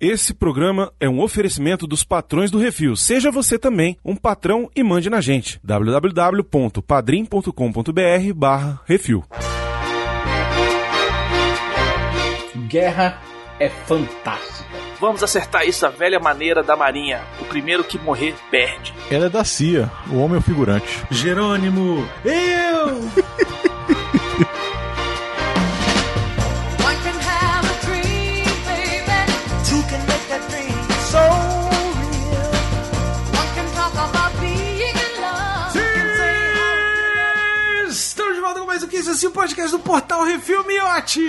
Esse programa é um oferecimento dos patrões do Refil. Seja você também um patrão e mande na gente. www.padrim.com.br barra Refil. Guerra é fantástica. Vamos acertar isso da velha maneira da Marinha. O primeiro que morrer perde. Ela é da CIA, o homem é o figurante. Jerônimo, eu! Isso assim, o podcast do Portal Refil Miote!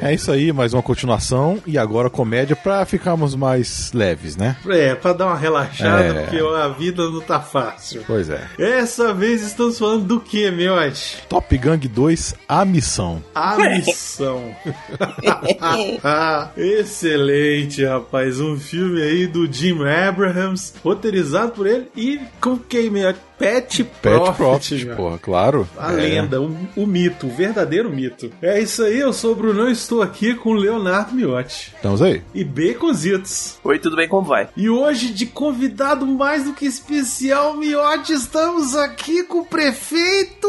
É isso aí, mais uma continuação e agora comédia pra ficarmos mais leves, né? É, pra dar uma relaxada, É. porque a vida não tá fácil. Pois é. Essa vez estamos falando do que, Miote? Top Gang 2, A Missão. A missão. Excelente, rapaz. Um filme aí do Jim Abrahams, roteirizado por ele e com quem, Miote? Pat Pet Profit, Profit, meu. porra, claro. A É. lenda, o, o mito, o verdadeiro mito. É isso aí, eu sou o Brunão e estou aqui com o Leonardo Miotti Estamos aí. e Baconzitos. Oi, tudo bem? Como vai? E hoje, de convidado mais do que especial, Miotti, estamos aqui com o prefeito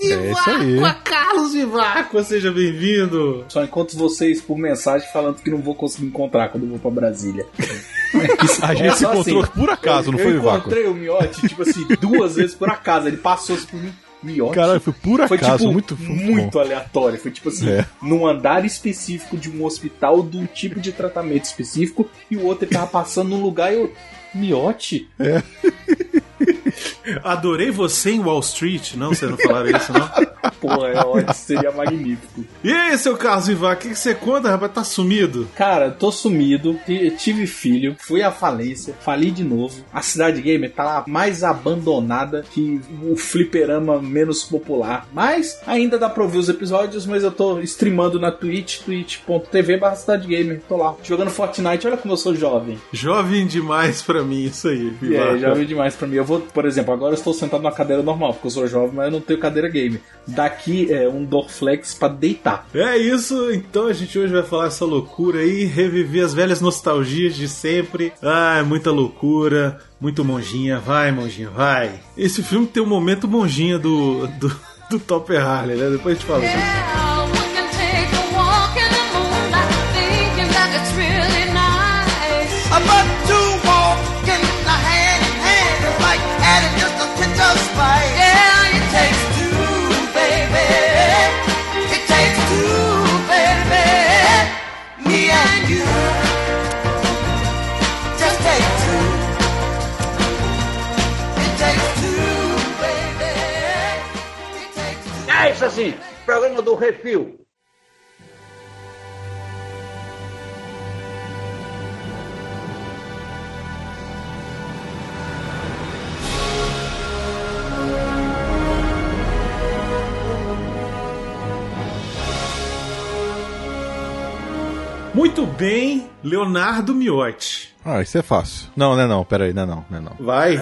É isso aí. Vivaco, Carlos Vivaco. Seja bem-vindo. Só encontro vocês por mensagem falando que não vou conseguir encontrar quando eu vou pra Brasília. A gente É se encontrou assim, por acaso, não eu foi, Vivaco? encontrei o Miotti, tipo assim, duas vezes por acaso. Ele passou assim por mim. Miotti? Caralho, foi por Foi acaso, tipo muito, muito, muito bom. aleatório. Foi tipo assim, É. num andar específico de um hospital, de um tipo de tratamento específico, e o outro ele tava passando num lugar e eu. Miotti? Adorei você em Wall Street. Não, vocês não falaram isso, não? Porra, é ótimo, seria magnífico. E aí, seu Carlos Vivaco, o que, que você conta, rapaz? Tá sumido? Cara, tô sumido, ti- tive filho, fui à falência, fali de novo. A cidade gamer tá lá mais abandonada que o fliperama menos popular. Mas ainda dá pra ouvir os episódios, mas eu tô streamando na Twitch, twitch.tv barra cidade gamer. Tô lá, jogando Fortnite, olha como eu sou jovem. Jovem demais pra mim, isso aí, Vivaco. é, jovem demais pra mim. Eu vou, por exemplo, agora eu estou sentado numa cadeira normal, porque eu sou jovem, mas eu não tenho cadeira gamer. Daqui é um Dorflex pra deitar. É isso, então a gente hoje vai falar essa loucura aí, reviver as velhas nostalgias de sempre. Ah, é muita loucura, muito monjinha, vai monjinha, vai. Esse filme tem um momento monjinha do, do, do Topper Harley, né? Depois a gente fala disso. Yeah, assim, programa do Refil. Muito bem, Leonardo Miotti. Ah, isso é fácil. Não, não é não, pera aí, não é não, não é não. Vai.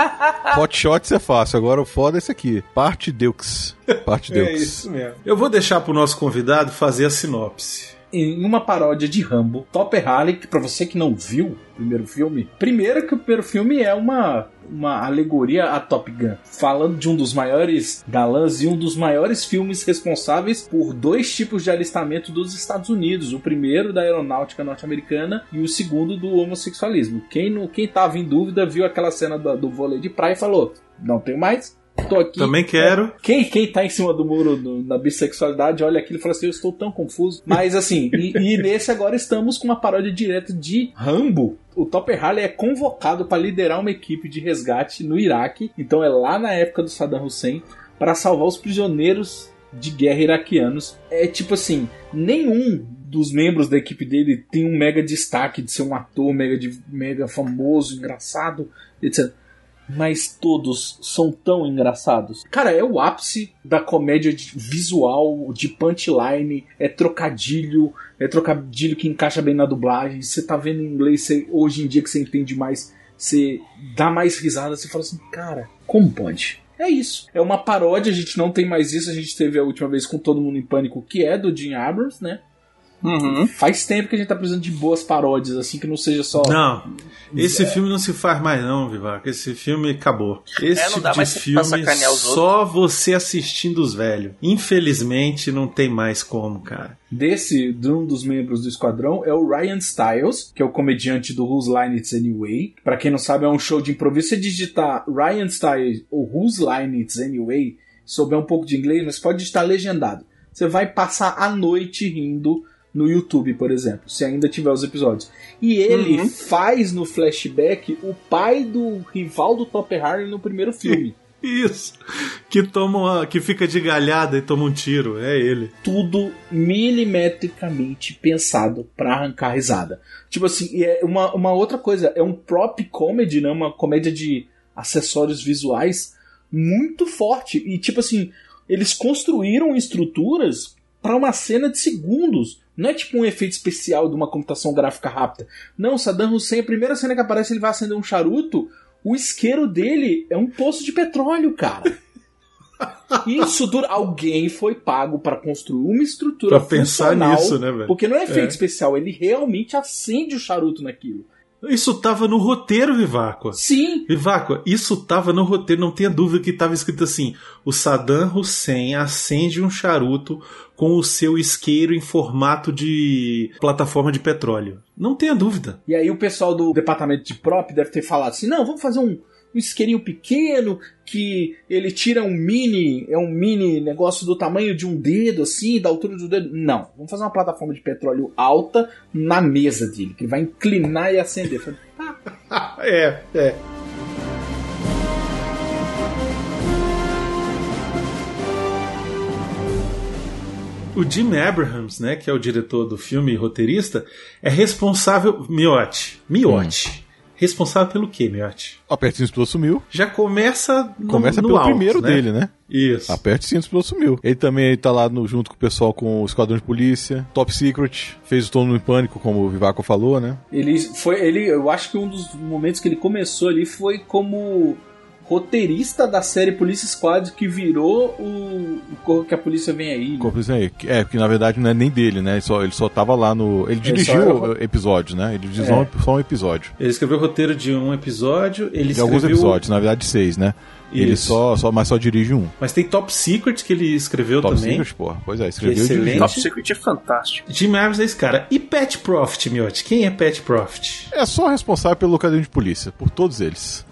Hot Shots é fácil, agora o foda é esse aqui. Parte Deux. Parte É Deux. isso mesmo. Eu vou deixar pro nosso convidado fazer a sinopse. em uma paródia de Rambo, Topper Harley, que pra você que não viu primeiro filme, primeiro que o primeiro filme é uma, uma alegoria a Top Gun, falando de um dos maiores galãs e um dos maiores filmes responsáveis por dois tipos de alistamento dos Estados Unidos, o primeiro da aeronáutica norte-americana e o segundo do homossexualismo. Quem não, quem tava em dúvida viu aquela cena do, do vôlei de praia e falou: "Não tenho mais, tô aqui". Também quero. Quem, quem tá em cima do muro do- da bissexualidade olha aquilo e fala assim: Eu estou tão confuso. Mas assim, e, e nesse agora estamos com uma paródia direta de Rambo. O Topper Harley é convocado para liderar uma equipe de resgate no Iraque. Então é lá na época do Saddam Hussein para salvar os prisioneiros de guerra iraquianos. É tipo assim: nenhum dos membros da equipe dele tem um mega destaque de ser um ator mega, de, mega famoso, engraçado, etc mas todos são tão engraçados. Cara, é o ápice da comédia de- visual, de punchline, é trocadilho, é trocadilho que encaixa bem na dublagem. Você tá vendo em inglês, hoje em dia que você entende mais, você dá mais risada, você fala assim, cara, como pode? É isso. É uma paródia, a gente não tem mais isso, a gente teve a última vez com Todo Mundo em Pânico, que é do Jim Abrams, né? Uhum. Faz tempo que a gente tá precisando de boas paródias, assim, que não seja só. Não, esse filme não se faz mais não, Vivaco. Esse filme acabou. Esse É, não tipo dá de filme só você assistindo os velhos. Infelizmente não tem mais como, cara. Desse, de um dos membros do esquadrão, é o Ryan Stiles, que é o comediante do Whose Line It's Anyway. Pra quem não sabe, é um show de improviso. Se você digitar Ryan Stiles ou Whose Line It's Anyway, souber um pouco de inglês, mas pode digitar legendado. Você vai passar a noite rindo no YouTube, por exemplo, se ainda tiver os episódios. E ele Uhum. faz no flashback o pai do rival do Topper Harley no primeiro filme. Isso. Que toma uma, que fica de galhada e toma um tiro. É ele. tudo milimetricamente pensado pra arrancar risada. Tipo assim, e é uma, uma outra coisa, é um prop comedy, né? Uma comédia de acessórios visuais muito forte. E tipo assim, eles construíram estruturas pra uma cena de segundos. Não é tipo um efeito especial de uma computação gráfica rápida. Não, Saddam Hussein, a primeira cena que aparece, ele vai acender um charuto. O isqueiro dele é um poço de petróleo, cara. Isso dura. Alguém foi pago pra construir uma estrutura Pra pensar nisso, né, velho? Porque não é efeito É. especial, ele realmente acende o charuto naquilo. Isso tava no roteiro, Vivaco. Sim, Vivaco, isso tava no roteiro, não tenha dúvida que tava escrito assim: o Saddam Hussein acende um charuto com o seu isqueiro em formato de plataforma de petróleo. Não tenha dúvida. E aí o pessoal do departamento de prop deve ter falado assim: não, vamos fazer um, um isqueirinho pequeno que ele tira um mini, é um mini negócio do tamanho de um dedo, assim, da altura do dedo. Não, vamos fazer uma plataforma de petróleo alta na mesa dele, que ele vai inclinar e acender. Falei, tá, É, é. O Jim Abrahams, né, que é o diretor do filme e roteirista, é responsável. Miotti. Miotti. Responsável pelo quê, Miotti? Aperte cintos pelo sumiu. Já começa no, Começa no pelo alto, primeiro né? dele, né? Isso. Aperte cintos pelo sumiu. Ele também tá lá no- junto com o pessoal com o Esquadrão de Polícia, Top Secret, fez o Mundo em Pânico, como o Vivaco falou, né? Ele foi. Ele, eu acho que um dos momentos que ele começou ali foi como roteirista da série Polícia Squad que virou o, o que a polícia vem aí. né? Isso aí. É, que na verdade não é nem dele, né? Ele só, ele só tava lá no. Ele Ele dirigiu só era- episódios, né? Ele dirigiu É. só um- só um episódio. Ele escreveu o roteiro de um episódio, ele De escreveu... alguns episódios, na verdade seis, né? Ele só, só, mas só dirige um. Mas tem Top Secret que ele escreveu Top também. Secret, porra. Pois é, escreveu e excelente. dirigiu. Top Secret é fantástico. Jim Abrams é esse cara. E Pat Profit, Miotti? Quem é Pat Profit? É só responsável pelo Cadê de Polícia, por todos eles.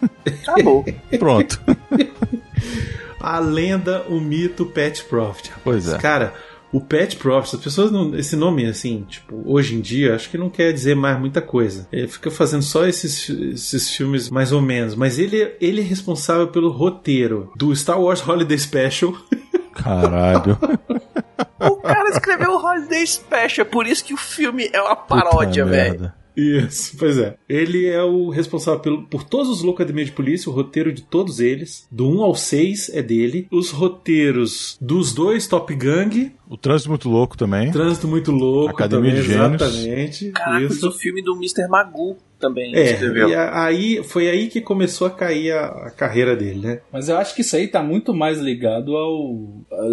Acabou. Pronto. A lenda, o mito Pat Profit. Pois é. Cara, o Pat Profit, as pessoas não. Esse nome, assim, tipo, hoje em dia, acho que não quer dizer mais muita coisa. Ele fica fazendo só esses, esses filmes mais ou menos. Mas ele, ele é responsável pelo roteiro do Star Wars Holiday Special. Caralho. O cara escreveu o Holiday Special, é por isso que o filme é uma paródia, velho. Isso, pois é. Ele é o responsável pelo, por todos os Loucademia de Polícia, o roteiro de todos eles. Do 1 ao 6 é dele. Os roteiros dos dois Top Gang. O Trânsito Muito Louco também. Trânsito Muito Louco Academia também, de Gênios. exatamente. Caraca, isso. o filme do Mr. Magoo também É, escreveu. e a- aí foi aí que começou a cair a, a carreira dele, né? Mas eu acho que isso aí tá muito mais ligado ao.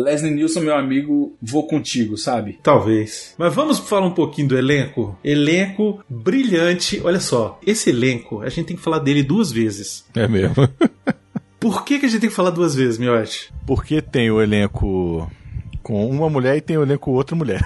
Leslie Nielsen, meu amigo, vou contigo, sabe? Talvez. Mas vamos falar um pouquinho do elenco? Elenco brilhante. Olha só, esse elenco, a gente tem que falar dele duas vezes. É mesmo. Por que, que a gente tem que falar duas vezes, Miotti? Porque tem o elenco com uma mulher e tem o elenco com outra mulher.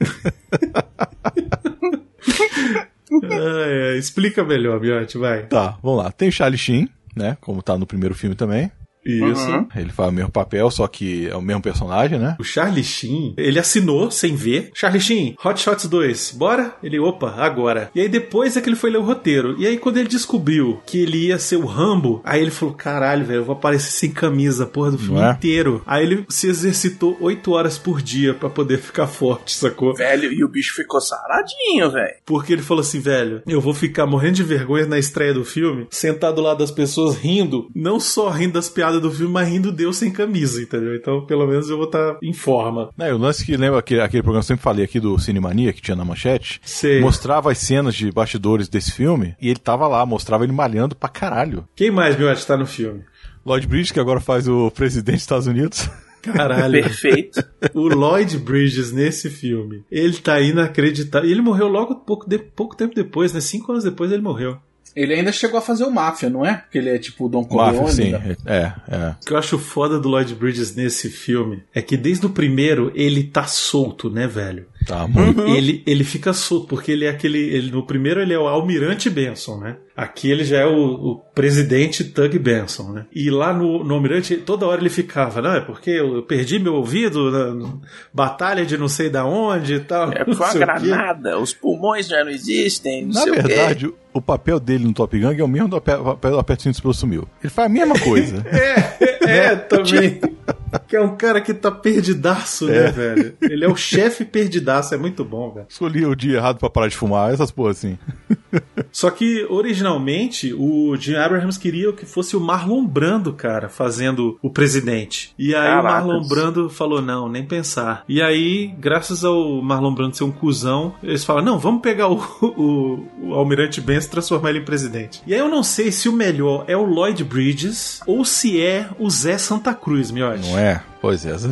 É, explica melhor, Miotti, vai. Tá, vamos lá. Tem o Charlie Sheen, né? Como tá no primeiro filme também. Isso. Uhum. Ele faz o mesmo papel, só que é o mesmo personagem, né? O Charlie Sheen, ele assinou sem ver. Charlie Sheen, Hot Shots 2, bora? Ele, opa, agora. E aí depois é que ele foi ler o roteiro. E aí quando ele descobriu que ele ia ser o Rambo, aí ele falou, caralho, velho, eu vou aparecer sem camisa, porra do filme é? inteiro. Aí ele se exercitou 8 horas por dia pra poder ficar forte, sacou? Velho, e o bicho ficou saradinho, velho. Porque ele falou assim, velho, eu vou ficar morrendo de vergonha na estreia do filme, sentado lá das pessoas rindo, não só rindo das piadas do filme, mas rindo Deus sem camisa, entendeu? Então, pelo menos eu vou estar em forma. Né, o lance que lembra aquele, aquele programa que eu sempre falei aqui do Cinemania, que tinha na manchete, Sei. mostrava as cenas de bastidores desse filme e ele tava lá, mostrava ele malhando pra caralho. Quem mais, Miotti, tá no filme? Lloyd Bridges, que agora faz o presidente dos Estados Unidos. Caralho. Perfeito. O Lloyd Bridges nesse filme, ele tá inacreditável. E ele morreu logo pouco, de- pouco tempo depois, né? Cinco anos depois ele morreu. Ele ainda chegou a fazer o Máfia, não é? Porque ele é tipo o Don Máfia, Corleone. sim. né? É, é. O que eu acho foda do Lloyd Bridges nesse filme é que desde o primeiro ele tá solto, né, velho? Tá muito. Ele, ele fica solto, porque ele é aquele. Ele, no primeiro ele é o Almirante Benson, né? Aqui ele já é o, o presidente Tug Benson, né? E lá no, no Almirante, toda hora ele ficava, não, é porque eu perdi meu ouvido na na batalha de não sei da onde e tal. É não foi uma quê. granada, os pulmões já não existem, não Na sei o quê. verdade, o papel dele no Top Gun é o mesmo do papel do Aperto Cinto Sumiu. Ele faz a mesma coisa. É, também. Que é um cara que tá perdidaço, né, velho? Ele é o chefe perdidaço, é muito bom, velho. Escolhi o dia errado pra parar de fumar, essas porra assim. Só que, originalmente, o Jim Abrahams queria que fosse o Marlon Brando, cara, fazendo o presidente. E aí o Caracas. Marlon Brando falou, não, nem pensar. E aí, graças ao Marlon Brando ser um cuzão, eles falam, não, vamos pegar o, o, o Almirante Benson e transformar ele em presidente. E aí eu não sei se o melhor é o Lloyd Bridges ou se é o Zé Santa Cruz, miote. Não é? Pois é, essa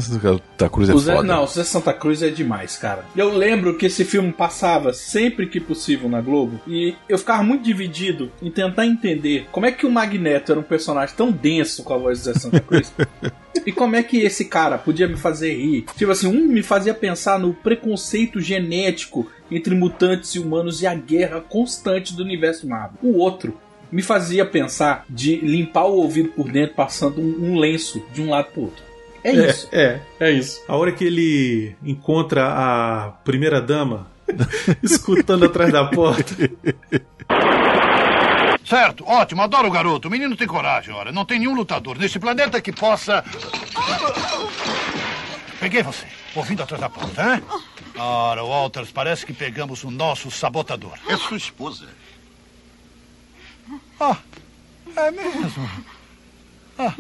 da Cruz é O Zé, foda. não, o Zé Santa Cruz é demais, cara. Eu lembro que esse filme passava sempre que possível na Globo e eu ficava muito dividido em tentar entender como é que o Magneto era um personagem tão denso com a voz do Zé Santa Cruz. E como é que esse cara podia me fazer rir? Tipo assim, um me fazia pensar no preconceito genético entre mutantes e humanos e a guerra constante do universo Marvel. O outro me fazia pensar de limpar o ouvido por dentro passando um, um lenço de um lado pro outro. É isso. É, é, é isso. A hora que ele encontra a primeira dama escutando atrás da porta. Certo, ótimo, adoro o garoto. O menino tem coragem, ora. Não tem nenhum lutador nesse planeta que possa. Peguei você, ouvindo atrás da porta, hein? Ora, Walters, parece que pegamos o nosso sabotador. É sua esposa. Ah, é mesmo. Ah,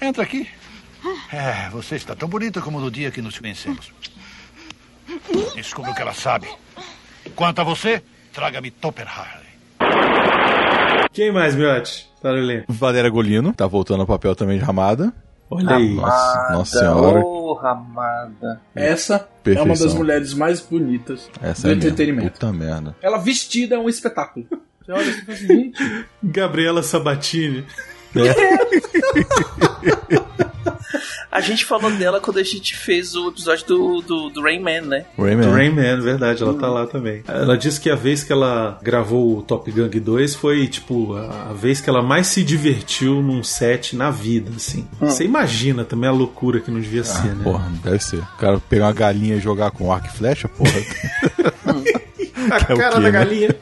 entra aqui. É, você está tão bonita como no dia que nos conhecemos. Descubra o que ela sabe. Quanto a você, traga-me Topper Harley. Quem mais, Miotti? Valéria Golino, tá voltando ao papel também de Ramada. Olha aí. Nossa, nossa senhora. Ô, ramada. Essa é Perfeição. uma das mulheres mais bonitas Essa do é entretenimento. Puta merda. Ela vestida é um espetáculo. Você olha assim assim, Gabriela Sabatini. A gente falou dela quando a gente fez o episódio do, do, do Rain Man, né? Rayman. Do Rain Man, verdade, ela tá lá também. Ela disse que a vez que ela gravou o Top Gun 2 foi, tipo, a a vez que ela mais se divertiu num set na vida, assim. Você imagina também a loucura que não devia ser, né? Porra, deve ser. O cara pegar uma galinha e jogar com arco e flecha, porra. a que é o cara quê, da né? galinha.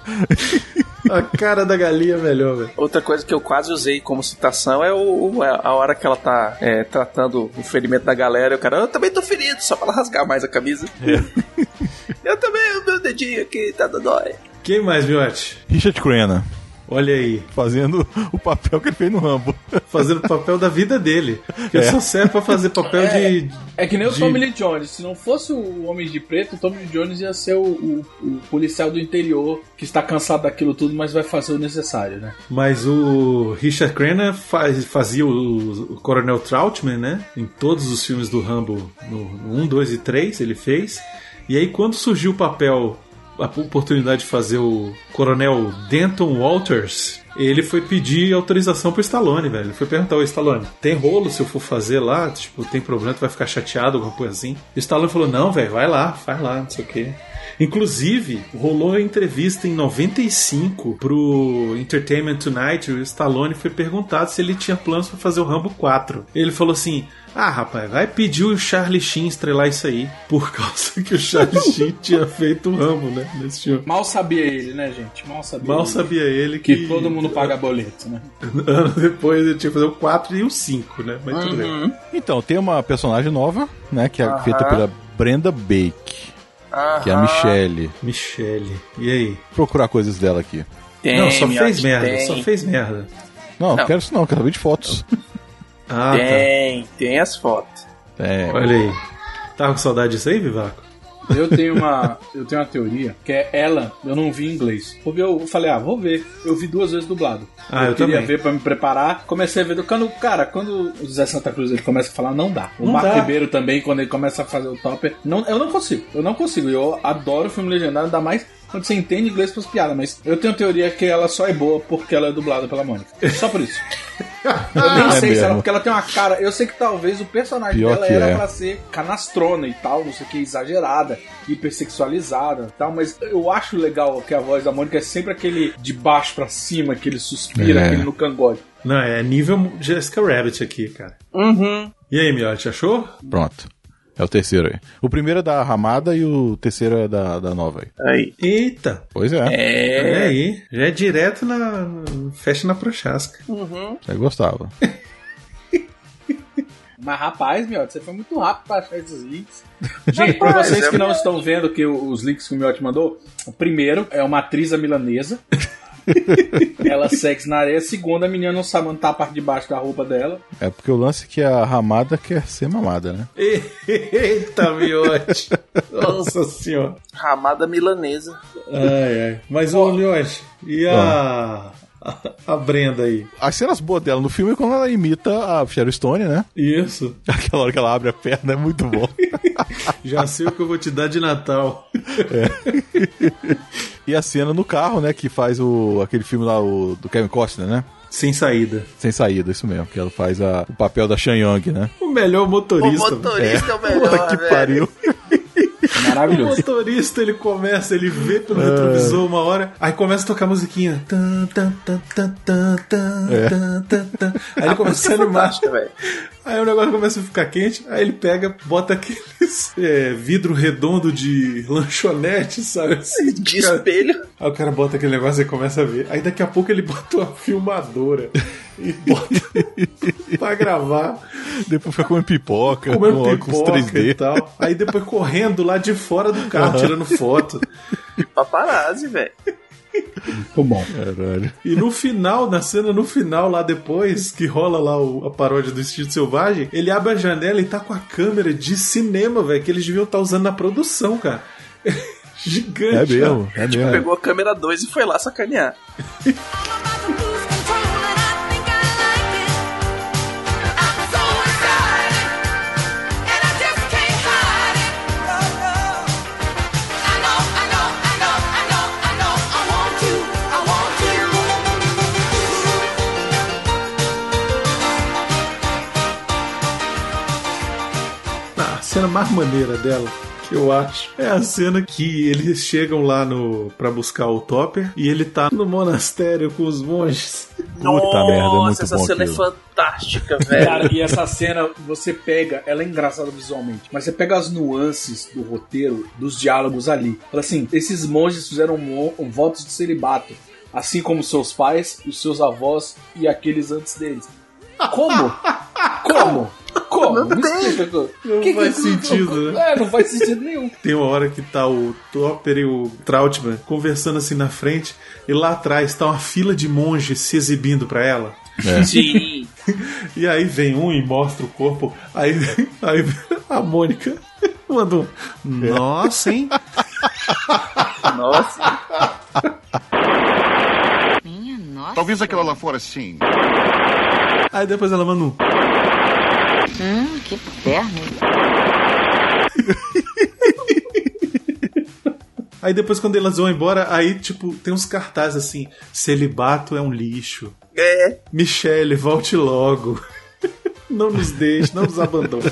A cara da galinha é melhor, velho. Outra coisa que eu quase usei como citação é o, o- a hora que ela tá é, tratando o ferimento da galera. E o cara, eu também tô ferido, só pra ela rasgar mais a camisa. eu também, o meu dedinho aqui tá dói. Quem mais, Miotti? Richard Crenna, Olha aí, fazendo o papel que ele fez no Rambo. fazendo o papel da vida dele. Que É. só serve pra fazer papel de. É que nem o de- Tommy Lee Jones. Se não fosse o Homem de Preto, o Tommy Lee Jones ia ser o, o- o policial do interior que está cansado daquilo tudo, mas vai fazer o necessário, né? Mas o Richard Crenna faz- fazia o, o Coronel Troutman, né? Em todos os filmes do Rambo, no, no 1, 2 e 3, ele fez. E aí, quando surgiu o papel, a oportunidade de fazer o Coronel Denton Walters, ele foi pedir autorização pro Stallone, velho. Ele foi perguntar ao Stallone: tem rolo se eu for fazer lá? Tipo, tem problema, tu vai ficar chateado, alguma coisa assim? E o Stallone falou: não, velho, vai lá, faz lá, não sei o quê. Inclusive, rolou a entrevista em 95 pro Entertainment Tonight. O Stallone foi perguntado se ele tinha planos para fazer o Rambo 4. Ele falou assim: Ah, rapaz, vai pedir o Charlie Sheen estrelar isso aí. Por causa que o Charlie Sheen tinha feito o Rambo, né? Nesse filme. Mal sabia ele, né, gente? Mal sabia Mal ele. sabia ele que, que todo mundo paga boleto, né? Anos depois ele tinha que fazer o 4 e o 5, né? Mas tudo bem. Então, tem uma personagem nova, né? Que é Aham. feita pela Brenda Bake, que é a. Michelle. Michelle. E aí? Vou procurar coisas dela aqui. Tem, não, só fez merda, tem. só fez merda. Não, não Não. quero isso não, quero saber de fotos. Ah, Tem, tem as fotos. É, tá. Olha aí. Tava com saudade disso aí, Vivaco? Eu tenho uma, eu tenho uma teoria que é ela, eu não vi em inglês. Porque eu falei, ah, vou ver. Eu vi duas vezes dublado. Ah, eu queria também. ver pra me preparar. Comecei a ver. Quando, cara, quando o Zé Santa Cruz ele começa a falar, não dá. O Não Marco dá. Ribeiro também, quando ele começa a fazer o topper, não, eu não consigo. Eu não consigo. Eu adoro filme legendário, ainda mais quando você entende inglês pras piadas. Mas eu tenho a teoria que ela só é boa porque ela é dublada pela Mônica. Só por isso. Eu nem É sei se ela, mesmo. porque ela tem uma cara. Eu sei que talvez o personagem Pior dela era é. pra ser canastrona e tal, não sei o que, exagerada, hipersexualizada e tal, mas eu acho legal que a voz da Mônica é sempre aquele de baixo pra cima, aquele suspiro, É. aquele no cangote. Não, é nível Jessica Rabbit aqui, cara. Uhum. E aí, Miotti, achou? Pronto. É o terceiro aí. O primeiro é da Ramada e o terceiro é da, da nova aí. Aí. Eita! Pois é, Olha É. aí. Já é direto na. Fecha na prochasca. eu gostava. Mas rapaz, Miotti, você foi muito rápido pra achar esses links. Gente, pra vocês que não estão vendo que os links que o Miotti mandou, o primeiro é uma atriz milanesa. Ela sexy na areia. A segunda, a menina não sabe onde tá a parte de baixo da roupa dela. É porque o lance é que a Ramada quer ser mamada, né? Eita, Miotti! Nossa senhora! Ramada milanesa. Ai, ai. Mas, ô, Miotti, e a. a- A Brenda aí? As cenas boas dela no filme é quando ela imita a Sharon Stone, né? Isso. Aquela hora que ela abre a perna é muito bom. Já sei o que eu vou te dar de Natal. E a cena no carro, né? Que faz o aquele filme lá o, do Kevin Costner, né? Sem saída. Sem saída, isso mesmo. Que ela faz a- o papel da Shan Young, né? O melhor O motorista. motorista é, o Puta melhor, que velho. pariu. É O maravilhoso. motorista, ele começa, ele vê pelo retrovisor uma hora, aí começa a tocar a musiquinha. Tan, tan, tan, tan, tan, É. tan, tan, tan. Aí ele começa a é animar. Aí o negócio começa a ficar quente, aí ele pega, bota aqueles é, vidro redondo de lanchonete, sabe? Assim, De cara- espelho. Aí o cara bota aquele negócio e começa a ver. Aí daqui a pouco ele bota uma filmadora e bota pra gravar, Depois fica comendo pipoca, comendo com óculos pipoca e 3D. tal. Aí depois correndo lá de fora do carro, tirando foto. Paparazzi, velho. Muito bom. Caralho. E no final, na cena no final, lá depois, que rola lá o- a paródia do Instinto Selvagem, ele abre a janela e tá com a câmera de cinema, velho, que eles deviam estar usando na produção, cara. Gigante. É mesmo, é Tipo, mesmo. pegou a câmera 2 e foi lá sacanear. cena mais maneira dela, que eu acho, é a cena que eles chegam lá no para buscar o Topper e ele tá no monastério com os monges. Puta merda, é muito essa bom cena aquilo. é fantástica, velho. Cara, e essa cena, você pega, ela é engraçada visualmente, mas você pega as nuances do roteiro, dos diálogos ali. Fala assim, esses monges fizeram mo- votos de celibato, assim como seus pais, os seus avós e aqueles antes deles. Como? Como? Como? Me explica. Não Que que- faz sentido, né? É, não faz sentido nenhum. Tem uma hora que tá o Topper e o Trautmann conversando assim na frente e lá atrás tá uma fila de monges se exibindo pra ela. É. Sim. E aí vem um e mostra o corpo. Aí, aí a Mônica mandou. Nossa, hein? Nossa. Minha nossa. Talvez aquela lá fora sim. Aí depois ela manda um. Hum, que perna. Aí depois, quando elas vão embora, aí, tipo, tem uns cartazes assim: celibato é um lixo. É. Michele, volte logo. Não nos deixe, não nos abandone.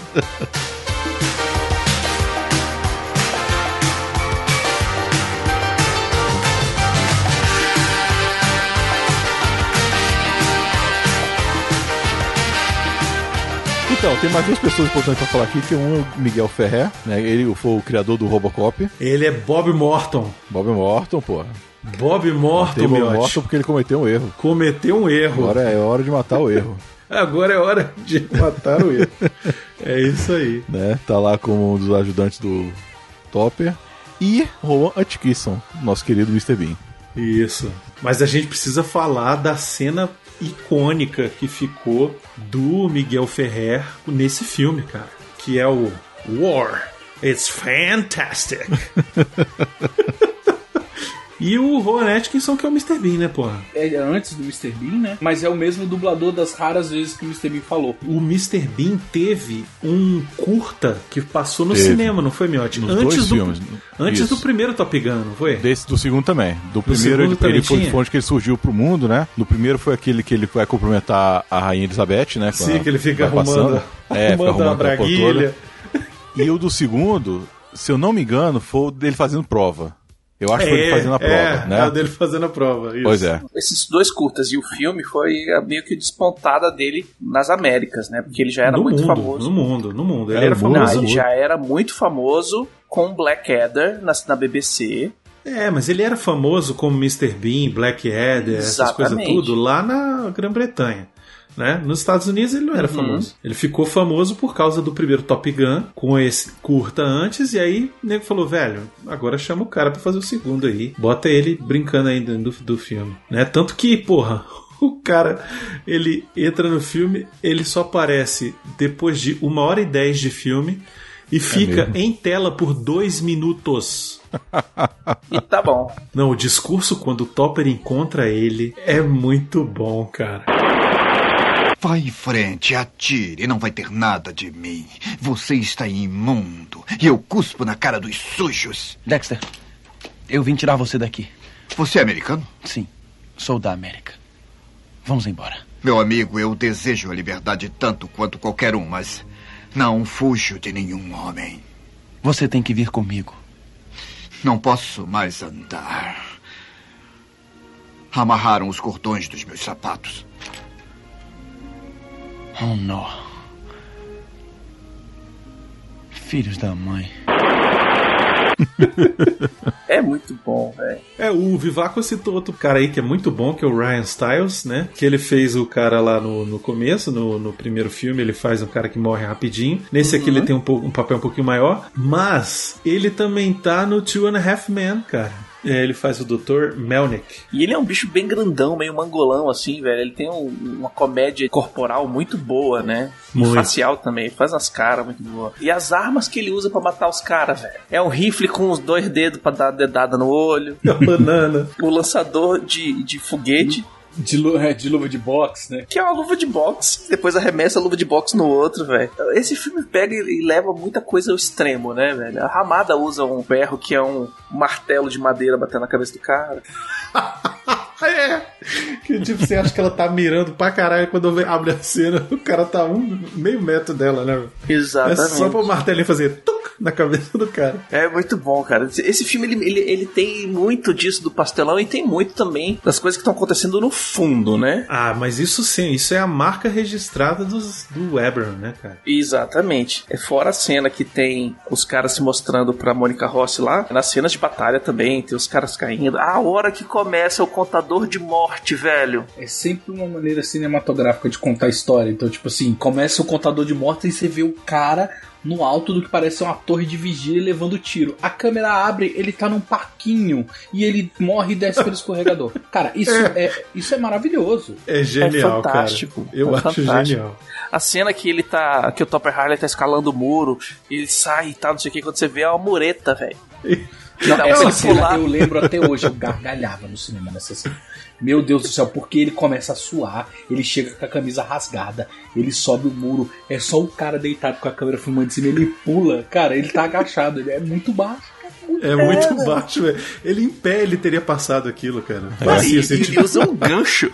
Então, tem mais duas pessoas importantes pra falar aqui, que um é o Miguel Ferrer, né? Ele foi o criador do Robocop. Ele é Bob Morton. Bob Morton, pô. Bob Morton, Bob. Morton porque ele cometeu um erro. Cometeu um erro. Agora é hora de matar o erro, Agora é hora de matar o erro. É isso aí. né? Tá lá como um dos ajudantes do Topper. E Rowan Atkinson, nosso querido Mr. Bean. Isso. Mas a gente precisa falar da cena icônica que ficou do Miguel Ferrer nesse filme, cara. Que é o War. It's fantastic. e o Rowan Atkinson, que é o Mr. Bean, né, porra? É antes do Mr. Bean, né? Mas é o mesmo dublador das raras vezes que o Mr. Bean falou. O Mr. Bean teve um curta que passou no Teve. cinema, não foi, Miotti? Nos Antes dois do, filmes. Antes Isso. do primeiro Top Gun, não foi? Desse, do segundo também. Do primeiro segundo ele, também ele foi, tinha? foi onde que ele surgiu pro mundo, né? No primeiro foi aquele que ele vai cumprimentar a Rainha Elizabeth, né? Sim, a- que ele fica arrumando, passando. É, arrumando a braguilha. E o do segundo, se eu não me engano, foi o dele fazendo prova. Eu acho que foi ele fazendo a prova, é, né? É o dele fazendo a prova. isso. Pois é. Esses dois curtas e o filme foi a meio que despontada dele nas Américas, né? Porque ele já era no muito mundo, famoso. No mundo, no mundo. Ele Era era no mundo, Não, famoso. ele já era muito famoso com Blackadder na, na BBC. É, mas ele era famoso como Mr. Bean, Blackadder, essas coisas Exatamente. tudo lá na Grã-Bretanha. Né? Nos Estados Unidos ele não era Uhum. famoso. Ele ficou famoso por causa do primeiro Top Gun, com esse curta antes, e aí o nego falou, velho, agora chama o cara pra fazer o segundo aí. Bota ele brincando aí dentro do, do filme. Né? Tanto que, porra, o cara, ele entra no filme, ele só aparece depois de uma hora e dez de filme e fica mesmo? em tela por dois minutos. E tá bom. Não, o discurso quando o Topper encontra ele é muito bom, cara. Vai em frente, atire, não vai ter nada de mim. Você está imundo e eu cuspo na cara dos sujos. Dexter, eu vim tirar você daqui. Você é americano? Sim, sou da América. Vamos embora. Meu amigo, eu desejo a liberdade tanto quanto qualquer um, mas não fujo de nenhum homem. Você tem que vir comigo. Não posso mais andar. Amarraram os cordões dos meus sapatos. Oh, não. Filhos da mãe. É muito bom, velho. É, o Vivaco citou outro cara aí que é muito bom, que é o Ryan Stiles, né? Que ele fez o cara lá no, no começo, no, no primeiro filme, ele faz um cara que morre rapidinho. Nesse aqui ele tem um, pouco- um papel um pouquinho maior, mas ele também tá no Two and a Half Men, cara. É, ele faz o Dr. Melnick. E ele é um bicho bem grandão, meio mangolão, assim, velho. Ele tem um- uma comédia corporal muito boa, né? E Muito. facial também. Ele faz umas caras muito boas. E as armas que ele usa pra matar os caras, velho. É um rifle com os dois dedos pra dar dedada no olho. A banana. O lançador de, de foguete, De, lu- é, de luva de boxe, né? que é uma luva de boxe. Depois arremessa a luva de boxe no outro, velho. Esse filme pega e e leva muita coisa ao extremo, né, velho? A Ramada usa um ferro que é um martelo de madeira batendo na cabeça do cara. É. Que tipo, você acha que ela tá mirando pra caralho quando abre a cena, o cara tá um meio metro dela, né? É Exatamente. só pro martelinho fazer tuc na cabeça do cara. É muito bom, cara. Esse filme ele, ele, ele tem muito disso do pastelão e tem muito também das coisas que estão acontecendo no fundo, né? Ah, mas isso sim, isso é a marca registrada dos, do Webber, né, cara? Exatamente. É fora a cena que tem os caras se mostrando pra Mônica Rossi lá, nas cenas de batalha também, tem os caras caindo. A hora que começa o contador de morte, velho. É sempre uma maneira cinematográfica de contar a história. Então, tipo assim, começa o contador de mortes e você vê o cara no alto do que parece ser uma torre de vigília levando tiro. A câmera abre, ele tá num parquinho e ele morre e desce pelo escorregador. Cara, isso é, isso é maravilhoso. É genial, fantástico. cara. Eu É acho fantástico. genial. A cena que ele tá. que o Topper Harley tá escalando o muro, ele sai e tal, não sei o que, quando você vê é uma mureta, velho. Não, Não, essa cena pular- eu lembro até hoje, eu gargalhava no cinema nessa cena. Meu Deus do céu, porque ele começa a suar, ele chega com a camisa rasgada, ele sobe o muro, é só o cara deitado com a câmera filmando de cima, ele pula, cara, ele tá agachado, ele é muito baixo. É muito baixo, velho. Ele em pé ele teria passado aquilo, cara. Parecia e, ser e tipo- ele usa um gancho.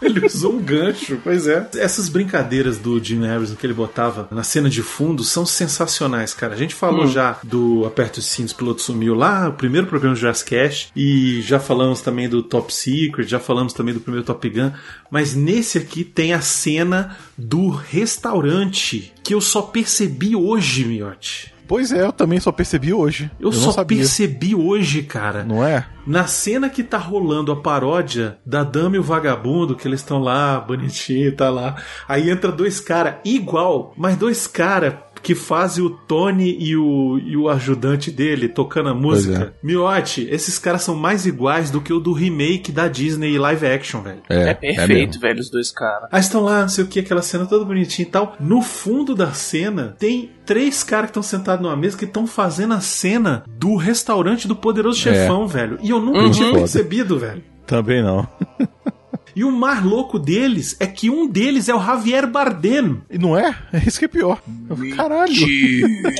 Ele usou um gancho, pois é. Essas brincadeiras do Jim Harrison que ele botava na cena de fundo são sensacionais, cara. A gente falou Hum. já do Aperto os Cintos, Piloto Sumiu lá, o primeiro programa do Jazz Cash, e já falamos também do Top Secret, já falamos também do primeiro Top Gun, mas nesse aqui tem a cena do restaurante que eu só percebi hoje, Miotti. Pois é, eu também só percebi hoje. Eu, não só percebi hoje, cara. Não é? Na cena que tá rolando a paródia da Dama e o Vagabundo, que eles estão lá, bonitinho, tá lá. Aí entra dois caras igual, mas dois caras que fazem o Tony e o, e o ajudante dele tocando a música. Miotti, esses caras são mais iguais do que o do remake da Disney live action, velho. É, perfeito, velho, os dois caras. Aí estão lá, não sei o que, aquela cena toda bonitinha e tal. No fundo da cena, tem três caras que estão sentados numa mesa que estão fazendo a cena do restaurante do Poderoso É. Chefão, velho. E eu nunca Uhum. tinha percebido, velho. Também não. E o mais louco deles é que um deles é o Javier Bardem. E não é? É isso que é pior. Caralho.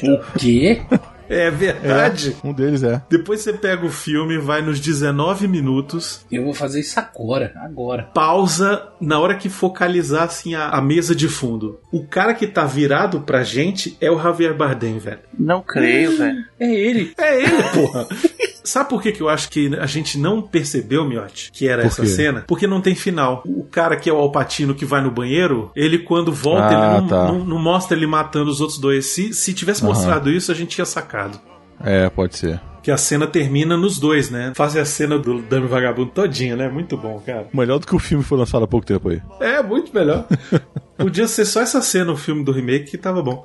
O quê? É verdade. Um deles é. Depois você pega o filme, vai nos 19 minutos, Eu vou fazer isso agora, agora. pausa na hora que focalizar assim a, a mesa de fundo. O cara que tá virado pra gente é o Javier Bardem, velho. Não creio, velho. É ele. É ele, porra. Sabe por que, que eu acho que a gente não percebeu, Miotti, que era Por essa quê? cena? Porque não tem final. O cara que é o Alpatino que vai no banheiro, ele quando volta, Ah, ele não, tá. não- não mostra ele matando os outros dois. Se, se tivesse Aham. mostrado isso, a gente tinha sacado. É, pode ser. Que a cena termina nos dois, né? Fazem a cena do Dame Vagabundo todinha, né? Muito bom, cara. Melhor do que o filme que foi lançado há pouco tempo aí. É, muito melhor. Podia ser só essa cena, o filme do remake, que tava bom.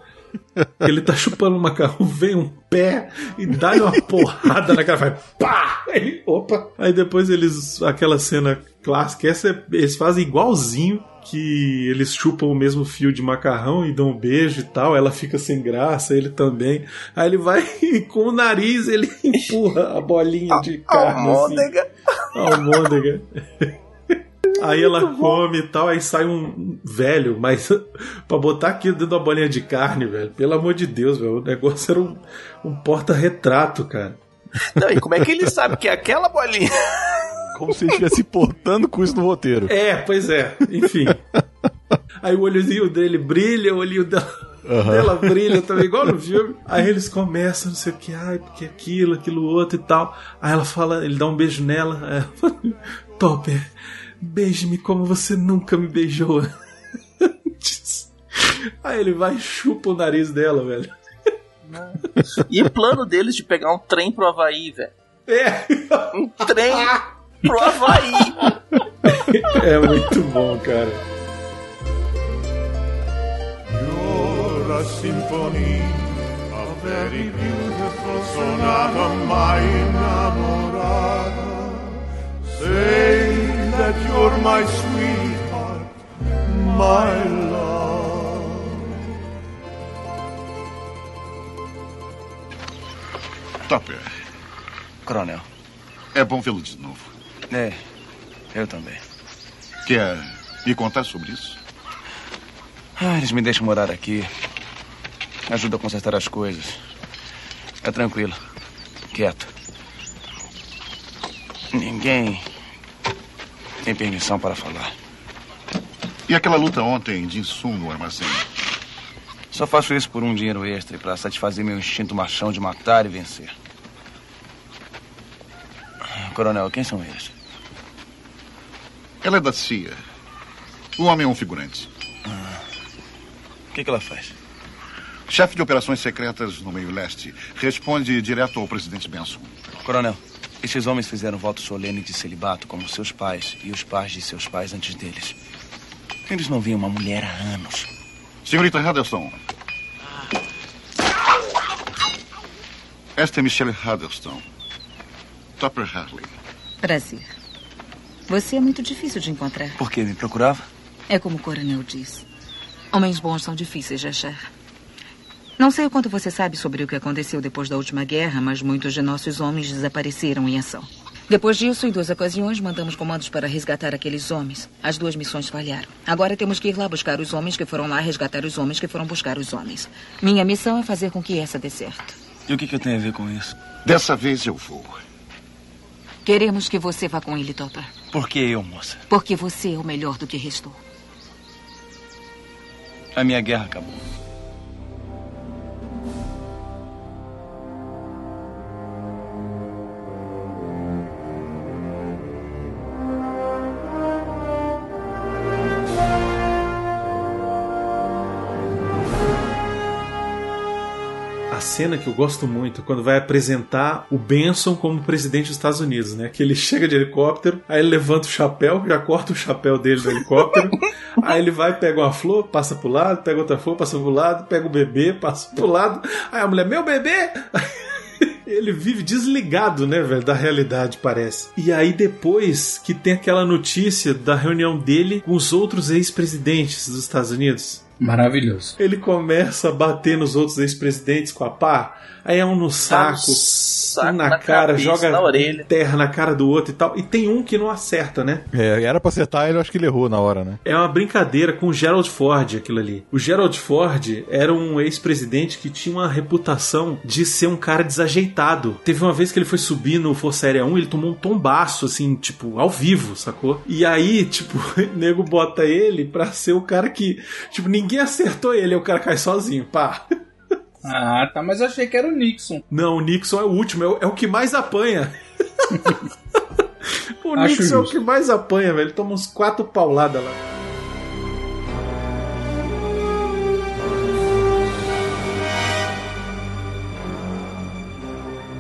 Ele tá chupando um macarrão, vem um pé e dá-lhe uma porrada na cara, vai pá! Aí, opa! Aí depois eles, aquela cena clássica, essa é- eles fazem igualzinho, que eles chupam o mesmo fio de macarrão e dão um beijo e tal, ela fica sem graça, ele também. Aí ele vai com o nariz ele empurra a bolinha de carne. assim. Almôndega. Aí ela come e tal, aí sai um velho, mas pra botar aquilo dentro da bolinha de carne, velho, pelo amor de Deus, velho, o negócio era um, um porta-retrato, cara. Não, e como é que ele sabe que é aquela bolinha? Como se ele estivesse se portando com isso no roteiro. É, pois é, enfim. Aí o olhozinho dele brilha, o olhinho dela, Aham. dela brilha também, igual no filme. Aí eles começam, não sei o que, ai, porque aquilo, aquilo outro e tal. Aí ela fala, ele dá um beijo nela. Aí ela fala, Topper, beije-me como você nunca me beijou antes. Aí ele vai e chupa o nariz dela, velho. E o plano deles de pegar um trem pro Havaí, velho. É, Um trem pro Havaí. é muito bom, cara. You're a symphony, a very beautiful sonata, my enamorada. Say that you're my sweetheart, my love. Topper, Coronel. é bom vê-lo de novo. É, eu também. Quer me contar sobre isso? Ah, eles me deixam morar aqui. Ajuda a consertar as coisas. É tranquilo. Quieto. Ninguém tem permissão para falar. E aquela luta ontem de insumo no armazém? Só faço isso por um dinheiro extra e para satisfazer meu instinto machão de matar e vencer. Coronel, quem são eles? Ela é da CIA. O homem é um figurante. O que, que ela faz? Chefe de operações secretas no meio leste. Responde direto ao presidente Benson. Coronel, esses homens fizeram voto solene de celibato como seus pais e os pais de seus pais antes deles. Eles não viam uma mulher há anos. Senhorita Huddleston. Esta é Michelle Huddleston. Topper Harley. Prazer. Você é muito difícil de encontrar. Por que me procurava? É como o coronel diz. Homens bons são difíceis de achar. Não sei o quanto você sabe sobre o que aconteceu depois da última guerra, mas muitos de nossos homens desapareceram em ação. Depois disso, em duas ocasiões, mandamos comandos para resgatar aqueles homens. As duas missões falharam. Agora temos que ir lá buscar os homens que foram lá resgatar os homens que foram buscar os homens. Minha missão é fazer com que essa dê certo. E o que, que eu tenho a ver com isso? Dessa vez eu vou. Queremos que você vá com ele, Topper. Por que eu, moça? Porque você é o melhor do que restou. A minha guerra acabou. Cena que eu gosto muito, quando vai apresentar o Benson como presidente dos Estados Unidos, né? Que ele chega de helicóptero, aí ele levanta o chapéu, já corta o chapéu dele do helicóptero, aí ele vai, pega uma flor, passa pro lado, pega outra flor, passa pro lado, pega o bebê, passa pro lado, aí a mulher, meu bebê! Ele vive desligado, né, velho, da realidade, parece. E aí depois que tem aquela notícia da reunião dele com os outros ex-presidentes dos Estados Unidos. Maravilhoso. Ele começa a bater nos outros ex-presidentes com a pá. Aí é um no saco, saco, um na, na cara, cabeça, joga na orelha. terra na cara do outro e tal. E tem um que não acerta, né? É, era pra acertar, ele eu acho que ele errou na hora, né? É uma brincadeira com o Gerald Ford, aquilo ali. O Gerald Ford era um ex-presidente que tinha uma reputação de ser um cara desajeitado. Teve uma vez que ele foi subir no Força Aérea 1, ele tomou um tombaço, assim, tipo, ao vivo, sacou? E aí, tipo, o nego bota ele pra ser o cara que, tipo, ninguém acertou ele, aí o cara cai sozinho, pá. Ah, tá, mas eu achei que era o Nixon. Não, o Nixon é o último, é o, é o que mais apanha. o Acho Nixon é o que mais apanha, velho. Ele toma uns quatro pauladas lá.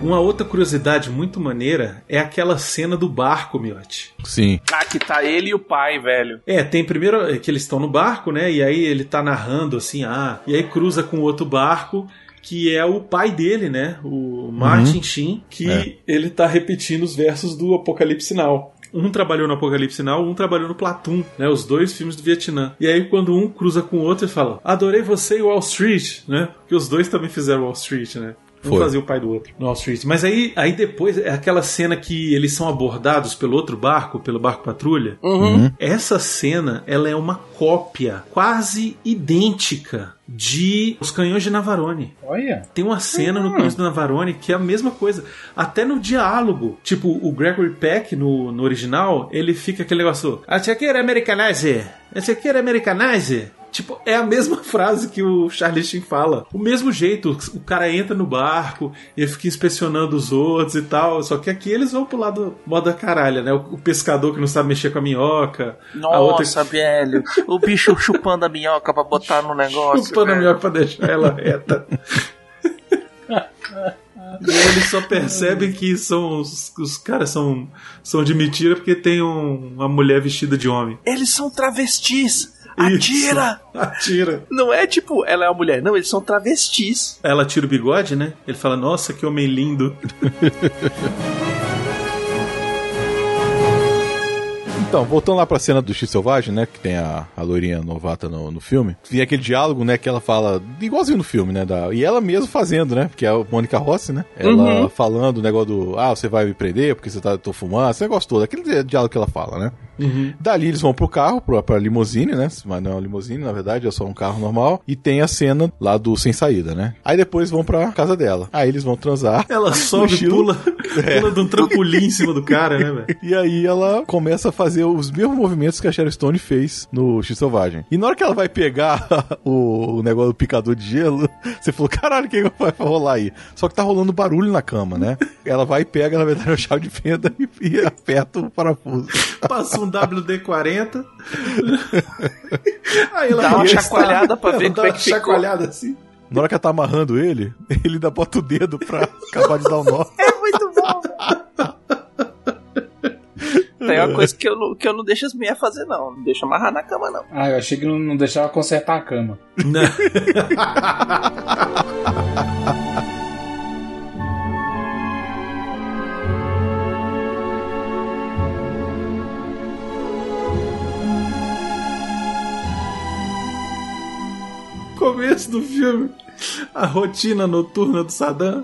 Uma outra curiosidade muito maneira é aquela cena do barco, Miotti. Sim. Ah, que tá ele e o pai, velho. É, tem primeiro que eles estão no barco, né? E aí ele tá narrando assim, ah, e aí cruza com outro barco que é o pai dele, né? O Martin Sheen, que É. ele tá repetindo os versos do Apocalipse Now. Um trabalhou no Apocalipse Now, um trabalhou no Platoon, né? Os dois filmes do Vietnã. E aí, quando um cruza com o outro, ele fala: Adorei você e Wall Street, né? Porque os dois também fizeram Wall Street, né? Um Foi. fazia o pai do outro no Wall Street. Mas aí, aí depois, é aquela cena que eles são abordados pelo outro barco, pelo barco patrulha. Uhum. Essa cena, ela é uma cópia quase idêntica de Os Canhões de Navarone. Olha. Tem uma cena no Canhões de Navarone que é a mesma coisa. Até no diálogo. Tipo, o Gregory Peck, no, no original, ele fica aquele negócio... Esse aqui era americanize. Esse aqui era americanize. Tipo, é a mesma frase que o Charlie Sheen fala. O mesmo jeito, o cara entra no barco e fica inspecionando os outros e tal. Só que aqui eles vão pro lado moda caralha, né? O, pescador que não sabe mexer com a minhoca. a outra Nossa, velho. O bicho chupando a minhoca pra botar no negócio. chupando a velho. minhoca pra deixar ela reta. E eles só percebem que são os, os caras são, são de mentira porque tem um- uma mulher vestida de homem. Eles são travestis. Atira! Isso, atira. Não é tipo, ela é uma mulher. Não, eles são travestis. Ela tira o bigode, né? Ele fala, nossa, que homem lindo. Então, voltando lá pra cena do X Selvagem, né? Que tem a, a loirinha novata no, no filme. Tem aquele diálogo, né? Que ela fala, igualzinho no filme, né? Da, e ela mesmo fazendo, né? Porque é a Mônica Rossi, né? Ela Uhum. falando o negócio do, ah, você vai me prender porque você tá tô fumando, esse negócio todo. Aquele diálogo que ela fala, né? Dali eles vão pro carro, pro, pra limusine, né? Mas não é uma limusine, na verdade, é só um carro normal. E tem a cena lá do sem saída, né? Aí depois vão pra casa dela. Aí eles vão transar. Ela sobe e estilo- pula, pula de um trampolim em cima do cara, né, velho? E aí ela começa a fazer os mesmos movimentos que a Sharon Stone fez no X Selvagem. E na hora que ela vai pegar o, o negócio do picador de gelo, você falou, caralho, o que vai rolar aí? Só que tá rolando barulho na cama, né? Ela vai e pega, na verdade, a chave de fenda e, e aperta o parafuso. Passa um WD-40. Aí ela Dá uma chacoalhada pra ver como é que ficou. chacoalhada assim. Na hora que ela tá amarrando ele, ele ainda bota o dedo pra acabar de dar o nó. É muito bom. Tem uma coisa que eu, não- que eu não deixo as mulheres fazer, não. Não deixo amarrar na cama, não. Ah, eu achei que não, não deixava consertar a cama. Começo do filme. A rotina noturna do Saddam.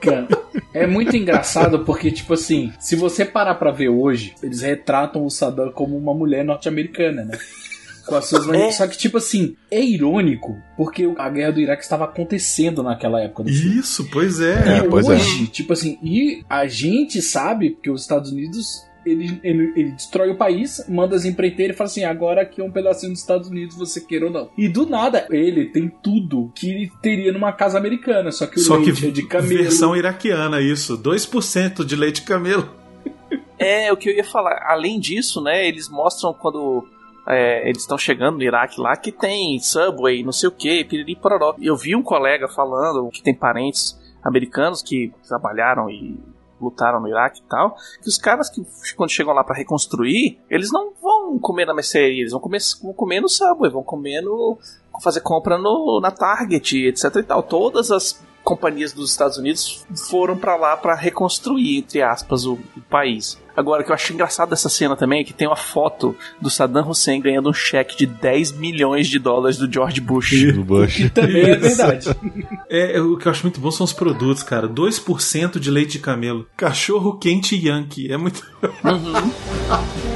Cara, é muito engraçado porque, tipo assim, se você parar pra ver hoje, eles retratam o Saddam como uma mulher norte-americana, né? Com as suas É. Só que, tipo assim, é irônico porque a guerra do Iraque estava acontecendo naquela época. Isso, pois é. E pois é. hoje, tipo assim, e a gente sabe que os Estados Unidos ele, ele, ele destrói o país, manda as empreiteiras e fala assim: agora aqui é um pedacinho dos Estados Unidos, você queira ou não. E do nada, ele tem tudo que ele teria numa casa americana, só que o Só que leite é de camelo. versão iraquiana, isso. 2% de leite de camelo. É, o que eu ia falar. Além disso, né, eles mostram quando é, eles estão chegando no Iraque lá que tem subway, não sei o que, piriri pororó. Eu vi um colega falando que tem parentes americanos que trabalharam e lutaram no Iraque e tal, que os caras que quando chegam lá pra reconstruir, eles não vão comer na mercearia, eles vão comer, vão comer no Subway, vão comer no fazer compra no, na Target, etc e tal. Todas as companhias dos Estados Unidos foram pra lá pra reconstruir, entre aspas, o, o país. Agora, o que eu acho engraçado dessa cena também é que tem uma foto do Saddam Hussein ganhando um cheque de 10 milhões de dólares do George Bush. Do Bush. Que também é verdade. É, é, o que eu acho muito bom são os produtos, cara. 2% de leite de camelo. Cachorro quente Yankee. É muito.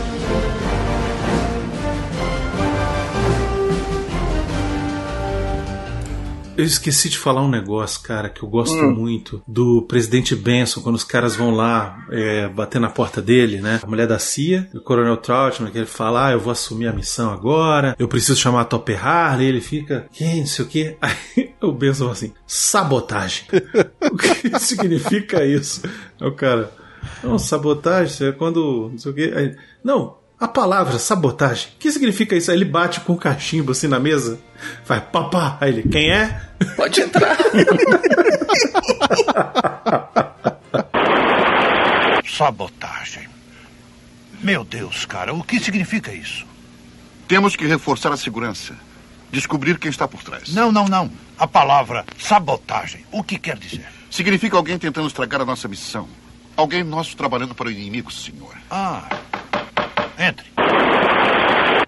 Eu esqueci de falar um negócio, cara, que eu gosto Hum. muito do presidente Benson, quando os caras vão lá é, bater na porta dele, né? A mulher da CIA, o Coronel Troutman, que ele fala: Ah, eu vou assumir a missão agora, eu preciso chamar a Topper Harley. Ele fica, quem, não sei o quê. Aí o Benson fala assim: sabotagem. o que significa isso? Aí o cara, não, sabotagem é quando. não sei o quê. Aí, não, a palavra sabotagem, o que significa isso? Aí ele bate com o cachimbo assim na mesa, faz papá. Aí ele, quem é? Pode entrar. Sabotagem. Meu Deus, cara, o que significa isso? Temos que reforçar a segurança. Descobrir quem está por trás. Não, não, não. A palavra sabotagem, o que quer dizer? Significa alguém tentando estragar a nossa missão. Alguém nosso trabalhando para o inimigo, senhor. Ah. Entre.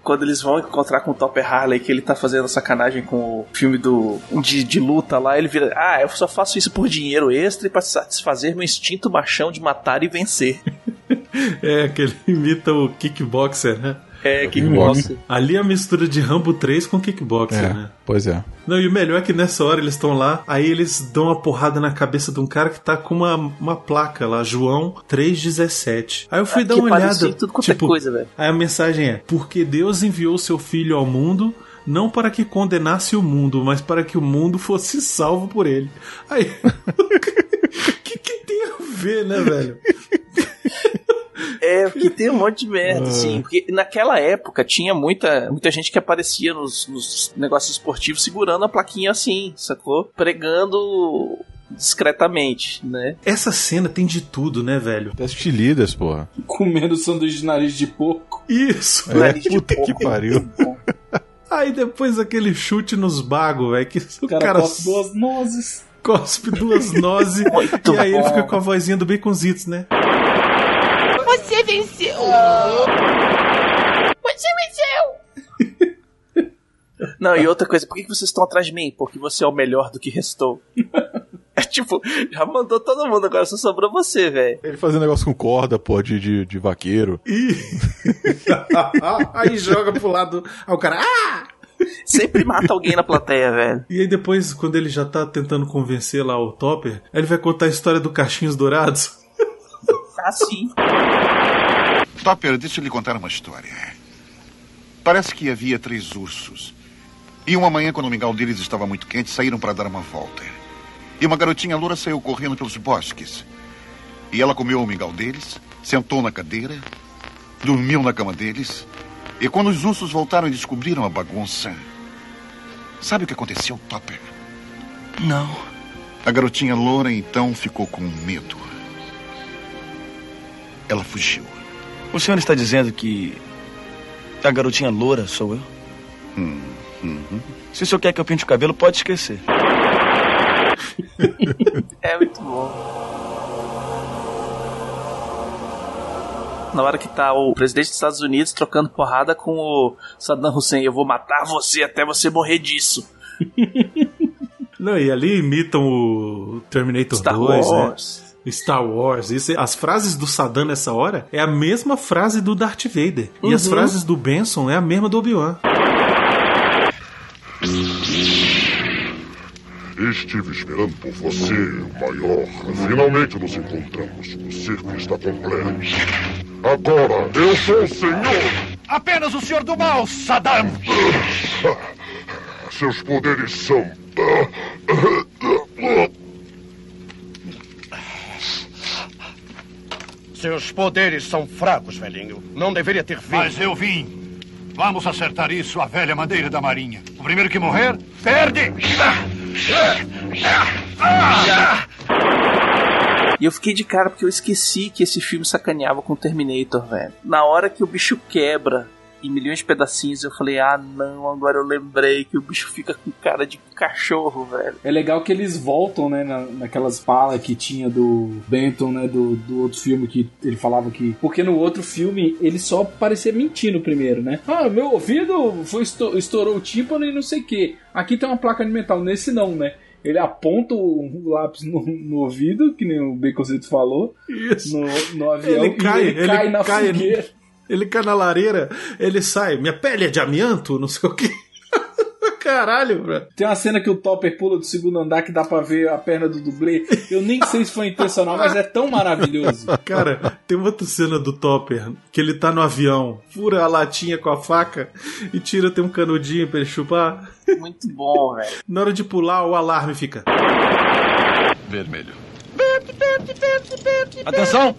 Quando eles vão encontrar com o Topper Harley, que ele tá fazendo sacanagem com o filme do de, de luta lá, ele vira: Ah, eu só faço isso por dinheiro extra e pra satisfazer meu instinto machão de matar e vencer. É, que ele imita o kickboxer, né? É, kickboxer. Ali é a mistura de Rambo 3 com kickboxer, É, né? pois é. Não, e o melhor é que nessa hora eles estão lá, aí eles dão uma porrada na cabeça de um cara que tá com uma, uma placa lá, João 317. Aí eu fui Ah, dar uma olhada. tudo é coisa, velho. Aí a mensagem é: Porque Deus enviou seu filho ao mundo. Não para que condenasse o mundo, mas para que o mundo fosse salvo por ele. Aí. O que, que tem a ver, né, velho? É, porque tem um monte de merda, Ah. assim. Porque naquela época tinha muita, muita gente que aparecia nos, nos negócios esportivos segurando a plaquinha assim, sacou? Pregando discretamente, né? Essa cena tem de tudo, né, velho? Teste líderes, porra. Comendo sanduíche de nariz de porco. Isso, É, Nariz de puta que porco. pariu. Aí depois aquele chute nos bagos, velho, que o cara, cara, cospe duas nozes. cospe duas nozes e aí ele bom. fica com a vozinha do Baconzitos, né? Você venceu! Você venceu! Não, e outra coisa, por que vocês estão atrás de mim? Porque você é o melhor do que restou. É tipo, já mandou todo mundo, agora só sobrou você, velho. Ele fazendo negócio com corda, pô, de, de, de vaqueiro. Ih! aí joga pro lado. Aí o cara. Ah! Sempre mata alguém na plateia, velho. E aí depois, quando ele já tá tentando convencer lá o Topper, aí ele vai contar a história do Cachinhos Dourados. Assim. Topper, deixa eu lhe contar uma história. Parece que havia três ursos. E uma manhã, quando o mingau deles estava muito quente, saíram para dar uma volta. E uma garotinha loura saiu correndo pelos bosques. E ela comeu o mingau deles, sentou na cadeira, dormiu na cama deles. E quando os ursos voltaram e descobriram a bagunça, sabe o que aconteceu, Topper? Não. A garotinha loura então ficou com medo. Ela fugiu. O senhor está dizendo que a garotinha loura sou eu? Hum, uhum. Se o senhor quer que eu pinte o cabelo, pode esquecer. É muito bom. Na hora que tá o presidente dos Estados Unidos trocando porrada com o Saddam Hussein, eu vou matar você até você morrer disso. Não, e ali imitam o Terminator Star 2, Wars. né? Star Wars. Isso, as frases do Saddam nessa hora é a mesma frase do Darth Vader. E as Uhum. frases do Benson é a mesma do Obi-Wan. Estive esperando por você, maior. Finalmente nos encontramos. O circo está completo. Agora eu sou o senhor. Apenas o senhor do mal, Saddam! Seus poderes são. Seus poderes são fracos, velhinho. Não deveria ter vindo. Mas eu vim. Vamos acertar isso à velha maneira da marinha. O primeiro que morrer, perde! E eu fiquei de cara porque eu esqueci que esse filme sacaneava com o Terminator, velho. Na hora que o bicho quebra em milhões de pedacinhos, eu falei, ah não, agora eu lembrei que o bicho fica com cara de cachorro, velho. É legal que eles voltam, né, na, naquelas falas que tinha do Benton, né, do, do outro filme que ele falava que... Porque no outro filme ele só parecia mentir no primeiro, né? Ah, meu ouvido foi esto- estourou o tímpano e não sei o que. Aqui tem uma placa de metal, nesse não, né? Ele aponta o lápis no, no ouvido, que nem o Baconzito falou, Isso. no, no avião, Ele cai, e ele, cai na cai, fogueira. Ele cai na lareira, ele sai, minha pele é de amianto, não sei o que. Caralho, bro. Tem uma cena que o Topper pula do segundo andar que dá pra ver a perna do dublê. Eu nem sei se foi intencional, mas é tão maravilhoso. Cara, tem outra cena do Topper que ele tá no avião, fura a latinha com a faca e tira, tem um canudinho pra ele chupar. Muito bom, velho. Na hora de pular, o alarme fica. Vermelho. Atenção!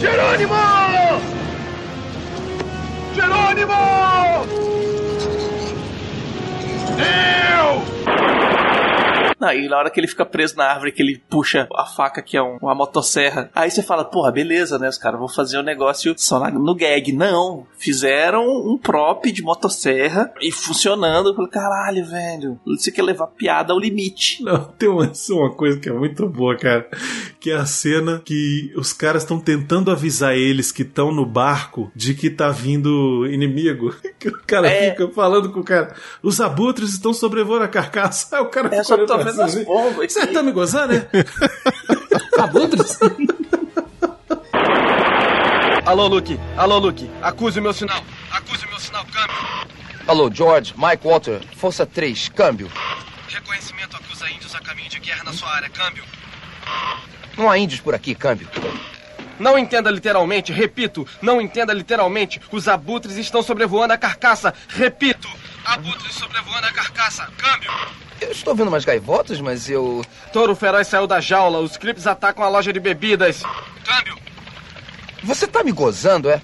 Jerônimo! Jerônimo! Eu! Não, e na hora que ele fica preso na árvore, que ele puxa a faca, que é um- uma motosserra, aí você fala, porra, beleza, né? Os caras vão fazer o negócio só na- no gag. Não, fizeram um prop de motosserra e funcionando. Eu falei, caralho, velho, você quer levar piada ao limite. Não, tem uma, uma coisa que é muito boa, cara. Que é a cena que os caras estão tentando avisar eles que estão no barco de que tá vindo inimigo. Que o cara É. fica falando com o cara. Os abutres estão sobrevoando a carcaça. Aí o cara É, fica só olhando tô pra vendo cima as assim, bombas. Você tá me gozando, né? Abutres? Alô, Luke. Alô, Luke. Acuse o meu sinal. Acuse o meu sinal. Câmbio. Alô, George, Mike Walter, Força 3, câmbio. Reconhecimento acusa índios a caminho de guerra na sua área. Câmbio. Não há índios por aqui, câmbio. Não entenda literalmente, repito, não entenda literalmente. Os abutres estão sobrevoando a carcaça. Repito, abutres sobrevoando a carcaça. Câmbio. Eu estou vendo umas gaivotas, mas eu. Touro feroz saiu da jaula. Os clipes atacam a loja de bebidas. Câmbio. Você tá me gozando, é?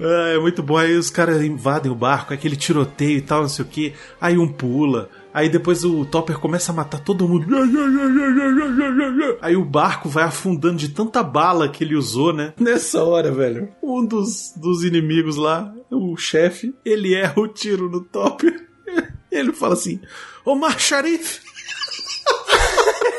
É, é muito bom. Aí os caras invadem o barco, aquele tiroteio e tal, não sei o que. Aí um pula. Aí depois o Topper começa a matar todo mundo. Aí o barco vai afundando de tanta bala que ele usou, né? Nessa hora, velho, um dos, dos inimigos lá, o chefe, ele erra o tiro no Topper. Ele fala assim: Omar Sharif!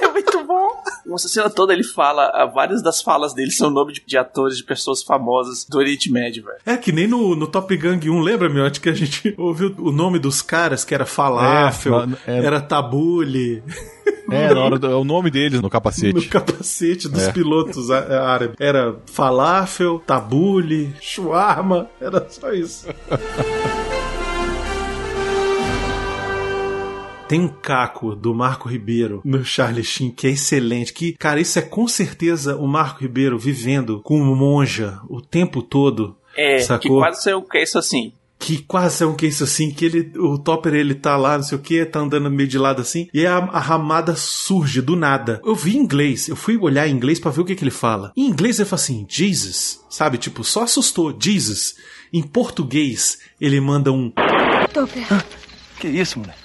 É muito bom. Essa cena toda ele fala, ah, várias das falas dele são nome de, de atores, de pessoas famosas do Oriente Médio, velho. É que nem no, no Top Gang 1, lembra, Miotti, que a gente ouviu o nome dos caras, que era Falafel, É, na- é- era Tabule. É, na hora do, é o nome deles no capacete. No capacete dos É. pilotos á- árabes. Era falafel, tabule, shawarma, era só isso. Tem um caco do Marco Ribeiro no Charlie Sheen que é excelente. Que, cara, isso é com certeza o Marco Ribeiro vivendo como monja o tempo todo. É, que Sacou? quase saiu que é isso assim. que quase é um que isso assim, que ele, o Topper ele tá lá, não sei o que, tá andando meio de lado assim, e a, a ramada surge do nada. Eu vi em inglês, eu fui olhar em inglês pra ver o que que ele fala. Em inglês ele fala assim, Jesus, sabe? Tipo, só assustou, Jesus. Em português, ele manda um. Topper. Que isso, mulher?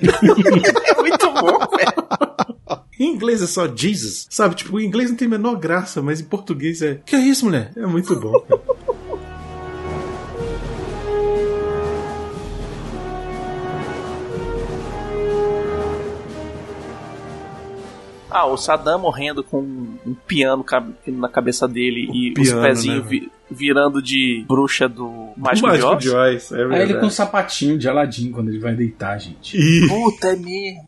é muito bom, velho. Em inglês é só Jesus, sabe? Tipo, em inglês não tem a menor graça, mas em português é. Que é isso, mulher? É muito bom. cara. Ah, o Saddam morrendo com um piano na cabeça dele e piano, os pezinhos né, vi- virando de bruxa do Mágico, Mágico de Oz. Oz, é Aí ele com um sapatinho de Aladim quando ele vai deitar, gente. Ih. Puta, é mesmo.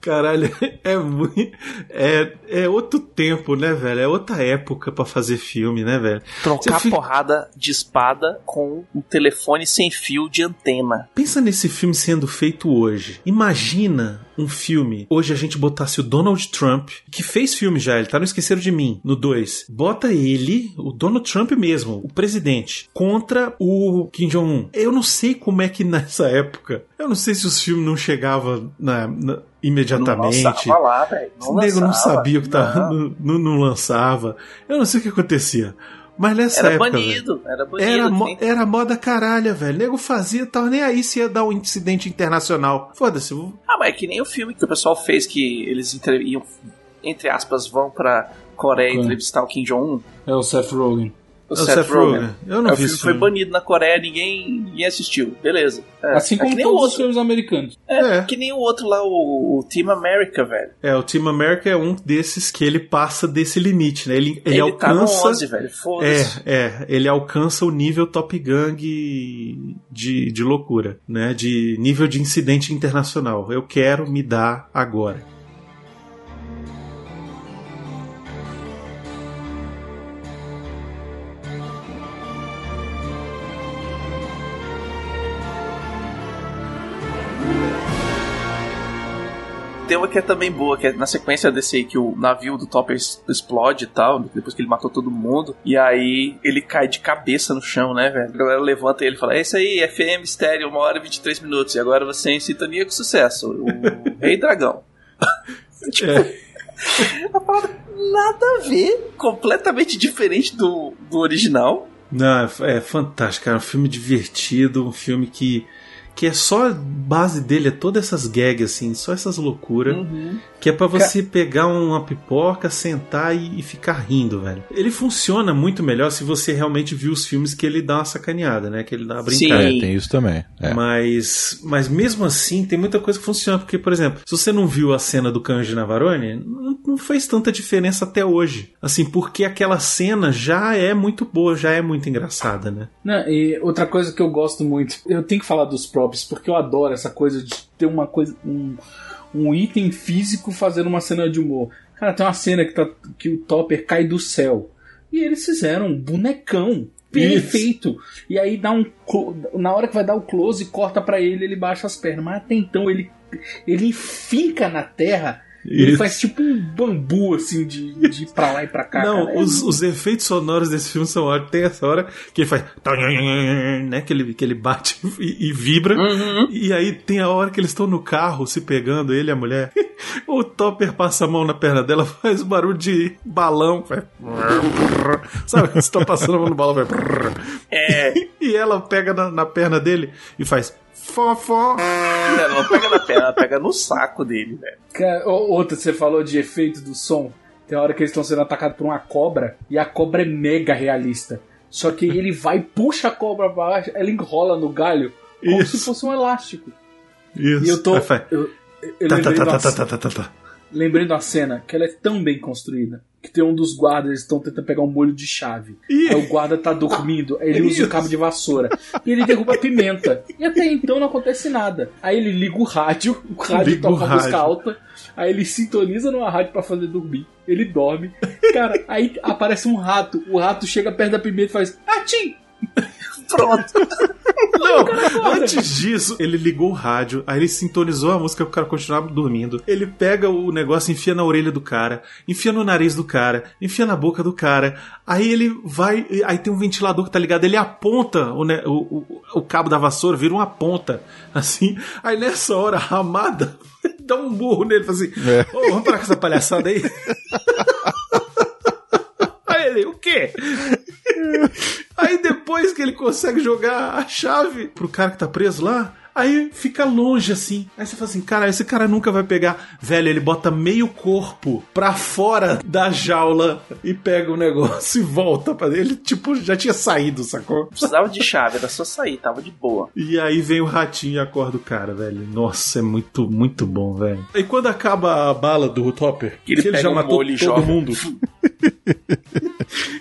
Caralho, é muito. É, é outro tempo, né, velho? É outra época pra fazer filme, né, velho? Trocar Você fica- porrada de espada com um telefone sem fio de antena. Pensa nesse filme sendo feito hoje. Imagina um filme. Hoje a gente botasse o Donald Trump, que fez filme já, ele tá no Esqueceram de Mim, no 2. Bota ele, o Donald Trump mesmo, o presidente, contra o Kim Jong-un. Eu não sei como é que nessa época Eu não sei se os filmes não chegavam na- na- imediatamente. Não lançava lá, velho. Não nego sabia o que tava. Não. Não, não lançava. Eu não sei o que acontecia. Mas nessa Era época. banido, velho, era banido, Era, tem- era moda caralha, velho. O nego fazia, tava nem aí se ia dar um incidente internacional. Foda-se. Ah, mas é que nem o filme que o pessoal fez que eles iam, entre aspas, vão pra Coreia entrevistar o Kim Jong-un. É o Seth Rogen. O É o Seth, Seth Rogen. Rogen. Eu não o vi filme esse foi filme. banido na Coreia, ninguém, ninguém assistiu. Beleza. É, Assim é como nem todos o os outro. filmes americanos. É, que nem o outro lá, o, o Team America, velho. É, o Team America é um desses que ele passa desse limite, né? Ele, ele, Ele tá no alcança. 11, velho, foda-se. É, é, ele alcança o nível Top Gang de, de loucura, né? De nível de incidente internacional. Eu quero me dar agora. Tem uma que é também boa, que é na sequência desse aí que o navio do Topper explode e tal, depois que ele matou todo mundo. E aí ele cai de cabeça no chão, né, velho? A galera levanta ele e fala: É isso aí, FM estéreo, 1 hora e 23 minutos. E agora você é em sintonia com sucesso. O Rei Dragão. tipo, a parada nada a ver, completamente diferente do, do original. Não, é, é fantástico, cara. Um filme divertido, um filme que. Que é só a base dele, é todas essas gags, assim, só essas loucuras. Que é pra você pegar uma pipoca, sentar e, e ficar rindo, velho. Ele funciona muito melhor se você realmente viu os filmes que ele dá uma sacaneada, né? Que ele dá uma brincada. É, tem isso também. É. Mas, mas mesmo assim, tem muita coisa que funciona. Porque, por exemplo, se você não viu a cena do Kanji Navarone, não, não fez tanta diferença até hoje. Assim, porque aquela cena já é muito boa, já é muito engraçada, né? Não, e outra coisa que eu gosto muito, eu tenho que falar dos props, porque eu adoro essa coisa de ter uma coisa, um, um item físico fazendo uma cena de humor. Cara, tem uma cena que, tá, que o Topper cai do céu. E eles fizeram um bonecão perfeito. E aí dá um. Na hora que vai dar o close, corta pra ele, ele baixa as pernas. Mas até então ele, ele finca na terra. Ele Isso. faz tipo um bambu, assim, de, de ir pra lá e pra cá. Não, cara. É os, os efeitos sonoros desse filme são ótimos. Tem essa hora que ele faz. Né, que, ele, que ele bate e, e vibra. E aí tem a hora que eles estão no carro se pegando, ele e a mulher. O Topper passa a mão na perna dela, faz barulho de balão. Faz... Sabe quando você tá passando a mão no balão? Vai... É. E ela pega na, na perna dele e faz. Fofó. Ela não pega na perna, ela pega no saco dele, velho. Cara, o- outra, você falou de efeito do som. Tem hora que eles estão sendo atacados por uma cobra e a cobra é mega realista. Só que ele vai e puxa a cobra pra baixo, ela enrola no galho como Isso. se fosse um elástico. Isso. E eu tô. Faz. Eu, eu Tá, lembrei, tá, de tá, uma, tá, tá, tá, tá, tá. lembrei de uma cena que ela é tão bem construída que tem um dos guardas, eles estão tentando pegar um molho de chave. Aí o guarda tá dormindo, aí ele usa o cabo de vassoura. E ele derruba a pimenta. E até então não acontece nada. Aí ele liga o rádio, o rádio Liga o toca a música alta. Aí ele sintoniza numa rádio pra fazer dormir. Ele dorme. Cara, aí aparece um rato. O rato chega perto da pimenta e faz. Atim! Pronto. Não, antes disso, ele ligou o rádio, aí ele sintonizou a música pro cara continuar dormindo. Ele pega o negócio, enfia na orelha do cara, enfia no nariz do cara, enfia na boca do cara. Aí ele vai, aí tem um ventilador que tá ligado, ele aponta o, o, o, o cabo da vassoura, vira uma ponta, assim. Aí nessa hora, a Ramada dá um burro nele, fala assim: Ô, vamos parar com essa palhaçada aí. Quê? Aí depois que ele consegue jogar a chave pro cara que tá preso lá, aí fica longe assim. Aí você fala assim, cara, esse cara nunca vai pegar. Velho, ele bota meio corpo pra fora da jaula e pega o negócio e volta pra ele. Tipo, já tinha saído, sacou? Precisava de chave, era só sair, tava de boa. E aí vem o ratinho e acorda o cara, velho. Nossa, é muito, muito bom, velho. E quando acaba a bala do Topper, Que ele que ele pega já um matou todo joga. mundo.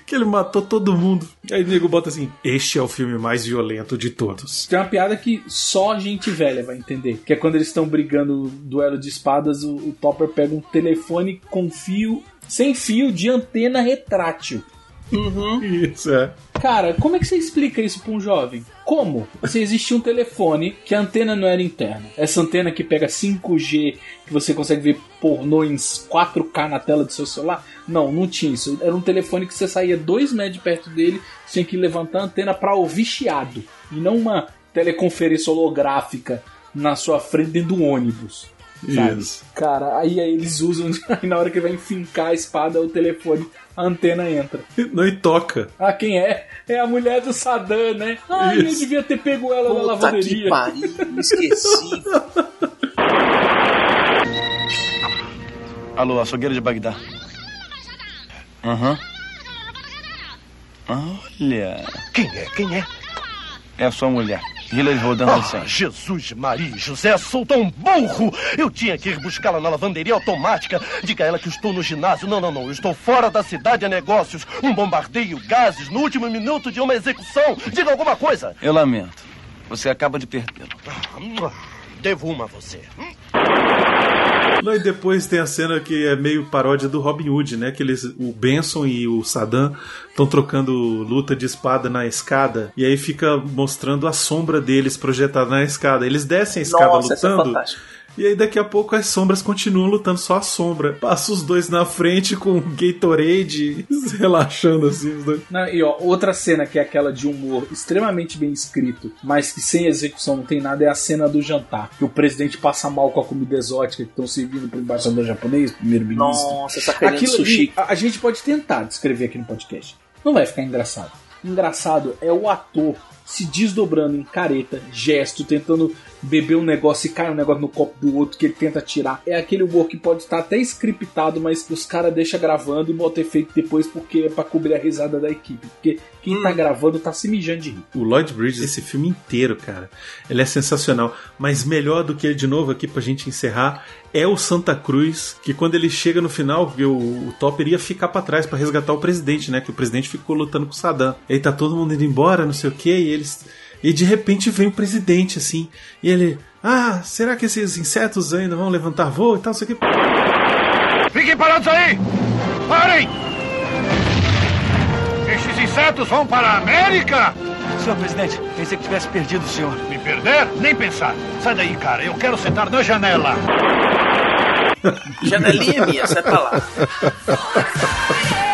que ele matou todo mundo. Aí o nego bota assim: Este é o filme mais violento de todos. Tem uma piada que só gente velha vai entender. Que é quando eles estão brigando duelo de espadas, o, o Topper pega um telefone com fio, sem fio, de antena retrátil. Isso, é. Cara, como é que você explica isso pra um jovem? Como? Se existia um telefone que a antena não era interna. Essa antena que pega 5G, que você consegue ver pornô em 4K na tela do seu celular. Não, não tinha isso. Era um telefone que você saía dois metros de perto dele, tinha que levantar a antena pra ouvir chiado. E não uma teleconferência holográfica na sua frente dentro do ônibus. Sabe? Isso. Cara, aí, aí eles usam, aí na hora que vai enfincar a espada, o telefone, a antena entra. Não, e toca. Ah, quem é? É a mulher do Saddam, né? Ah, eu devia ter pego ela na Puta lavanderia. que pariu, esqueci. Alô, açougueiro de Bagdá. Aham. Olha. Quem é? Quem é? É a sua mulher. Hilary Rodan Ah, Hussein. Jesus, Maria, e José, sou tão burro! Eu tinha que ir buscá-la na lavanderia automática. Diga a ela que estou no ginásio. Não, não, não. Eu estou fora da cidade a negócios. Um bombardeio, gases, no último minuto de uma execução. Diga alguma coisa. Eu lamento. Você acaba de perdê-lo. Devo uma a você. Não, e depois tem a cena que é meio paródia do Robin Hood, né? Que eles, o Benson e o Saddam estão trocando luta de espada na escada. E aí fica mostrando a sombra deles projetada na escada. Eles descem a escada Nossa, essa é lutando. E aí daqui a pouco as sombras continuam lutando, só a sombra. Passa os dois na frente com o Gatorade relaxando assim. Os dois. Não, e ó, outra cena que é aquela de humor extremamente bem escrito, mas que sem execução não tem nada, é a cena do jantar. Que o presidente passa mal com a comida exótica que estão servindo pro embaixador japonês, primeiro-ministro. Nossa, essa Aquilo ali, sushi. a, a gente pode tentar descrever aqui no podcast. Não vai ficar engraçado. Engraçado é o ator se desdobrando em careta, gesto, tentando beber um negócio e cai um negócio no copo do outro que ele tenta tirar. É aquele humor que pode estar até scriptado, mas os caras deixam gravando e bota efeito depois porque é pra cobrir a risada da equipe. Porque quem tá gravando tá se mijando de rir. O Lloyd Bridges, esse filme inteiro, cara, ele é sensacional. Mas melhor do que ele, de novo, aqui pra gente encerrar, é o Santa Cruz, que quando ele chega no final, o, o Topper ia ficar pra trás pra resgatar o presidente, né? Que o presidente ficou lutando com o Saddam. E aí tá todo mundo indo embora, não sei o que, e eles. E de repente vem o presidente, assim, e ele. Ah, será que esses insetos ainda vão levantar voo e tal, não sei o que. Fiquem parados aí! Parem! Estes insetos vão para a América! Senhor presidente, pensei que tivesse perdido o senhor. Me perder? Nem pensar. Sai daí, cara. Eu quero sentar na janela. Janelinha minha, senta lá.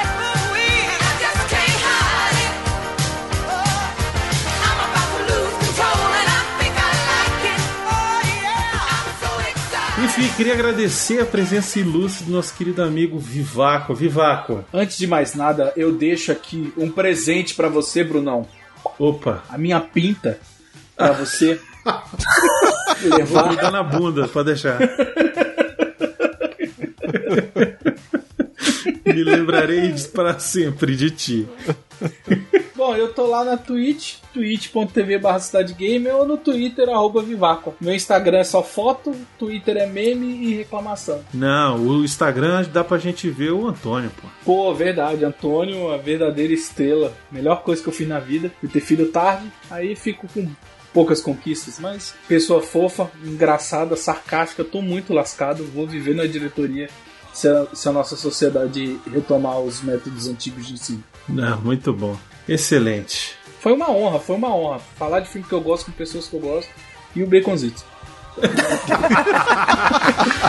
Enfim, queria agradecer a presença ilustre do nosso querido amigo Vivaco. Vivaco. Antes de mais nada, eu deixo aqui um presente pra você, Brunão. Opa. A minha pinta pra você Vou levar. me dar na bunda, pode deixar. Me lembrarei para sempre de ti. Bom, eu tô lá na Twitch, twitch.tv barra Cidade Gamer ou no Twitter, arroba Vivaco. Meu Instagram é só foto, Twitter é meme e reclamação. Não, o Instagram dá pra gente ver o Antônio, pô. Pô, verdade, Antônio, a verdadeira estrela. Melhor coisa que eu fiz na vida, fui ter filho tarde, aí fico com poucas conquistas, mas pessoa fofa, engraçada, sarcástica, tô muito lascado, vou viver na diretoria se a, se a nossa sociedade retomar os métodos antigos de ensino. Não, muito bom. Excelente. Foi uma honra, foi uma honra. Falar de filme que eu gosto com pessoas que eu gosto e o Baconzitos.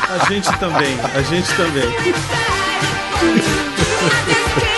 A gente também, a gente também.